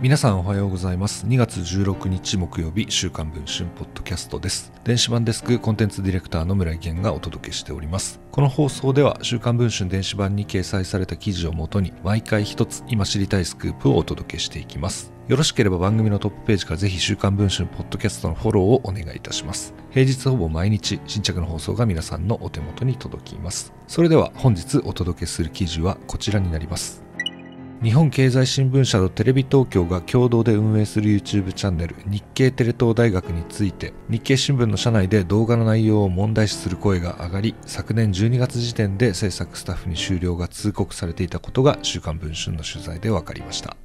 皆さんおはようございます。2月16日木曜日週刊文春ポッドキャストです。電子版デスクコンテンツディレクターの村井源がお届けしております。この放送では週刊文春電子版に掲載された記事をもとに毎回一つ今知りたいスクープをお届けしていきます。よろしければ番組のトップページからぜひ週刊文春ポッドキャストのフォローをお願いいたします。平日ほぼ毎日新着の放送が皆さんのお手元に届きます。それでは本日お届けする記事はこちらになります。日本経済新聞社とテレビ東京が共同で運営する YouTube チャンネル日経テレ東大学について日経新聞の社内で動画の内容を問題視する声が上がり昨年12月時点で制作スタッフに終了が通告されていたことが週刊文春の取材で分かりました。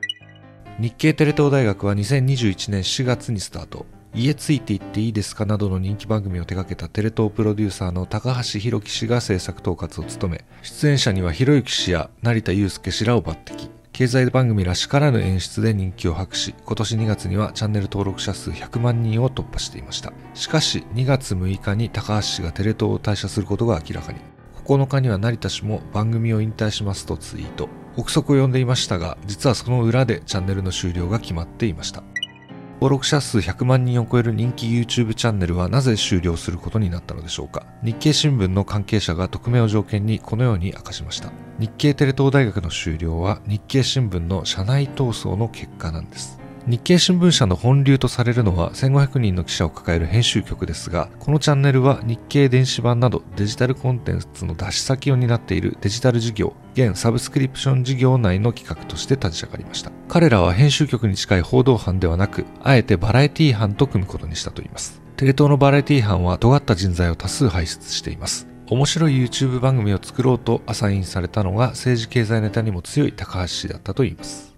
日経テレ東大学は2021年4月にスタート。家ついていっていいですかなどの人気番組を手掛けたテレ東プロデューサーの高橋弘樹氏が制作統括を務め出演者にはひろゆき氏や成田悠介氏らを抜擢。経済番組らしからぬ演出で人気を博し、今年2月にはチャンネル登録者数100万人を突破していました。しかし、2月6日に高橋氏がテレ東を退社することが明らかに。9日には成田氏も番組を引退しますとツイート。憶測を呼んでいましたが、実はその裏でチャンネルの終了が決まっていました。登録者数100万人を超える人気 YouTube チャンネルはなぜ終了することになったのでしょうか。日経新聞の関係者が匿名を条件にこのように明かしました。日経テレ東大学の終了は日経新聞の社内闘争の結果なんです。日経新聞社の本流とされるのは1500人の記者を抱える編集局ですが、このチャンネルは日経電子版などデジタルコンテンツの出し先を担っているデジタル事業、現サブスクリプション事業内の企画として立ち上がりました。彼らは編集局に近い報道班ではなく、あえてバラエティ班と組むことにしたといいます。テレ東のバラエティ班は尖った人材を多数輩出しています。面白い YouTube 番組を作ろうとアサインされたのが政治経済ネタにも強い高橋氏だったといいます。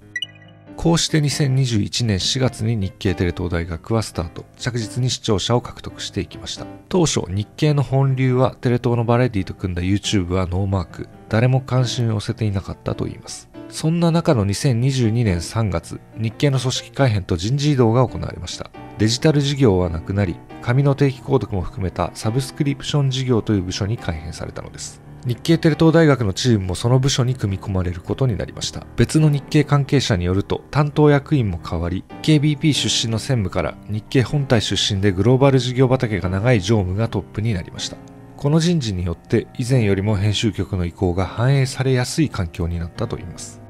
こうして2021年4月に日経テレ東大学はスタート。着実に視聴者を獲得していきました。当初、日経の本流はテレ東のバラエティと組んだ YouTube はノーマーク。誰も関心を寄せていなかったと言います。そんな中の2022年3月、日経の組織改編と人事異動が行われました。デジタル事業はなくなり、紙の定期購読も含めたサブスクリプション事業という部署に改編されたのです。日経テレ東大学のチームもその部署に組み込まれることになりました。別の日系関係者によると担当役員も変わり KBP 出身の専務から日系本体出身でグローバル事業畑が長い常務がトップになりました。この人事によって以前よりも編集局の意向が反映されやすい環境になったといいます。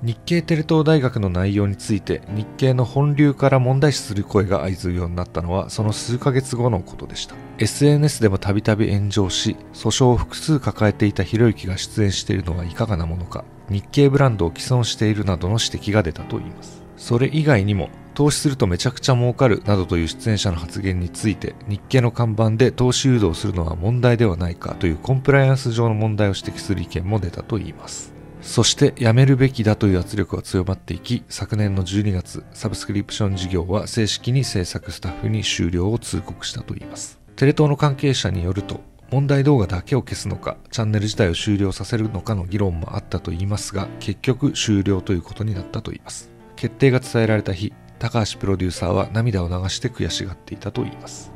日経テレ東大学の内容について日経の本流から問題視する声が相次ぐようになったのはその数ヶ月後のことでした。SNS でもたびたび炎上し訴訟を複数抱えていたひろゆきが出演しているのはいかがなものか日経ブランドを既存しているなどの指摘が出たといいます。それ以外にも投資するとめちゃくちゃ儲かるなどという出演者の発言について日経の看板で投資誘導するのは問題ではないかというコンプライアンス上の問題を指摘する意見も出たといいます。そして辞めるべきだという圧力が強まっていき、昨年の12月、サブスクリプション事業は正式に制作スタッフに終了を通告したといいます。テレ東の関係者によると、問題動画だけを消すのか、チャンネル自体を終了させるのかの議論もあったといいますが、結局終了ということになったといいます。決定が伝えられた日、高橋プロデューサーは涙を流して悔しがっていたといいます。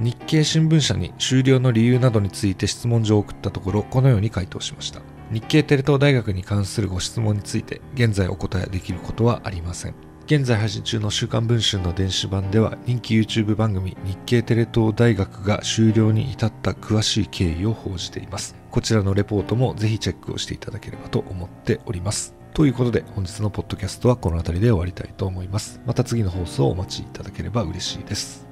日経新聞社に終了の理由などについて質問状を送ったところ、このように回答しました。日経テレ東大学に関するご質問について現在お答えできることはありません。現在配信中の週刊文春の電子版では人気 YouTube 番組日経テレ東大学が終了に至った詳しい経緯を報じています。こちらのレポートもぜひチェックをしていただければと思っております。ということで本日のポッドキャストはこの辺りで終わりたいと思います。また次の放送をお待ちいただければ嬉しいです。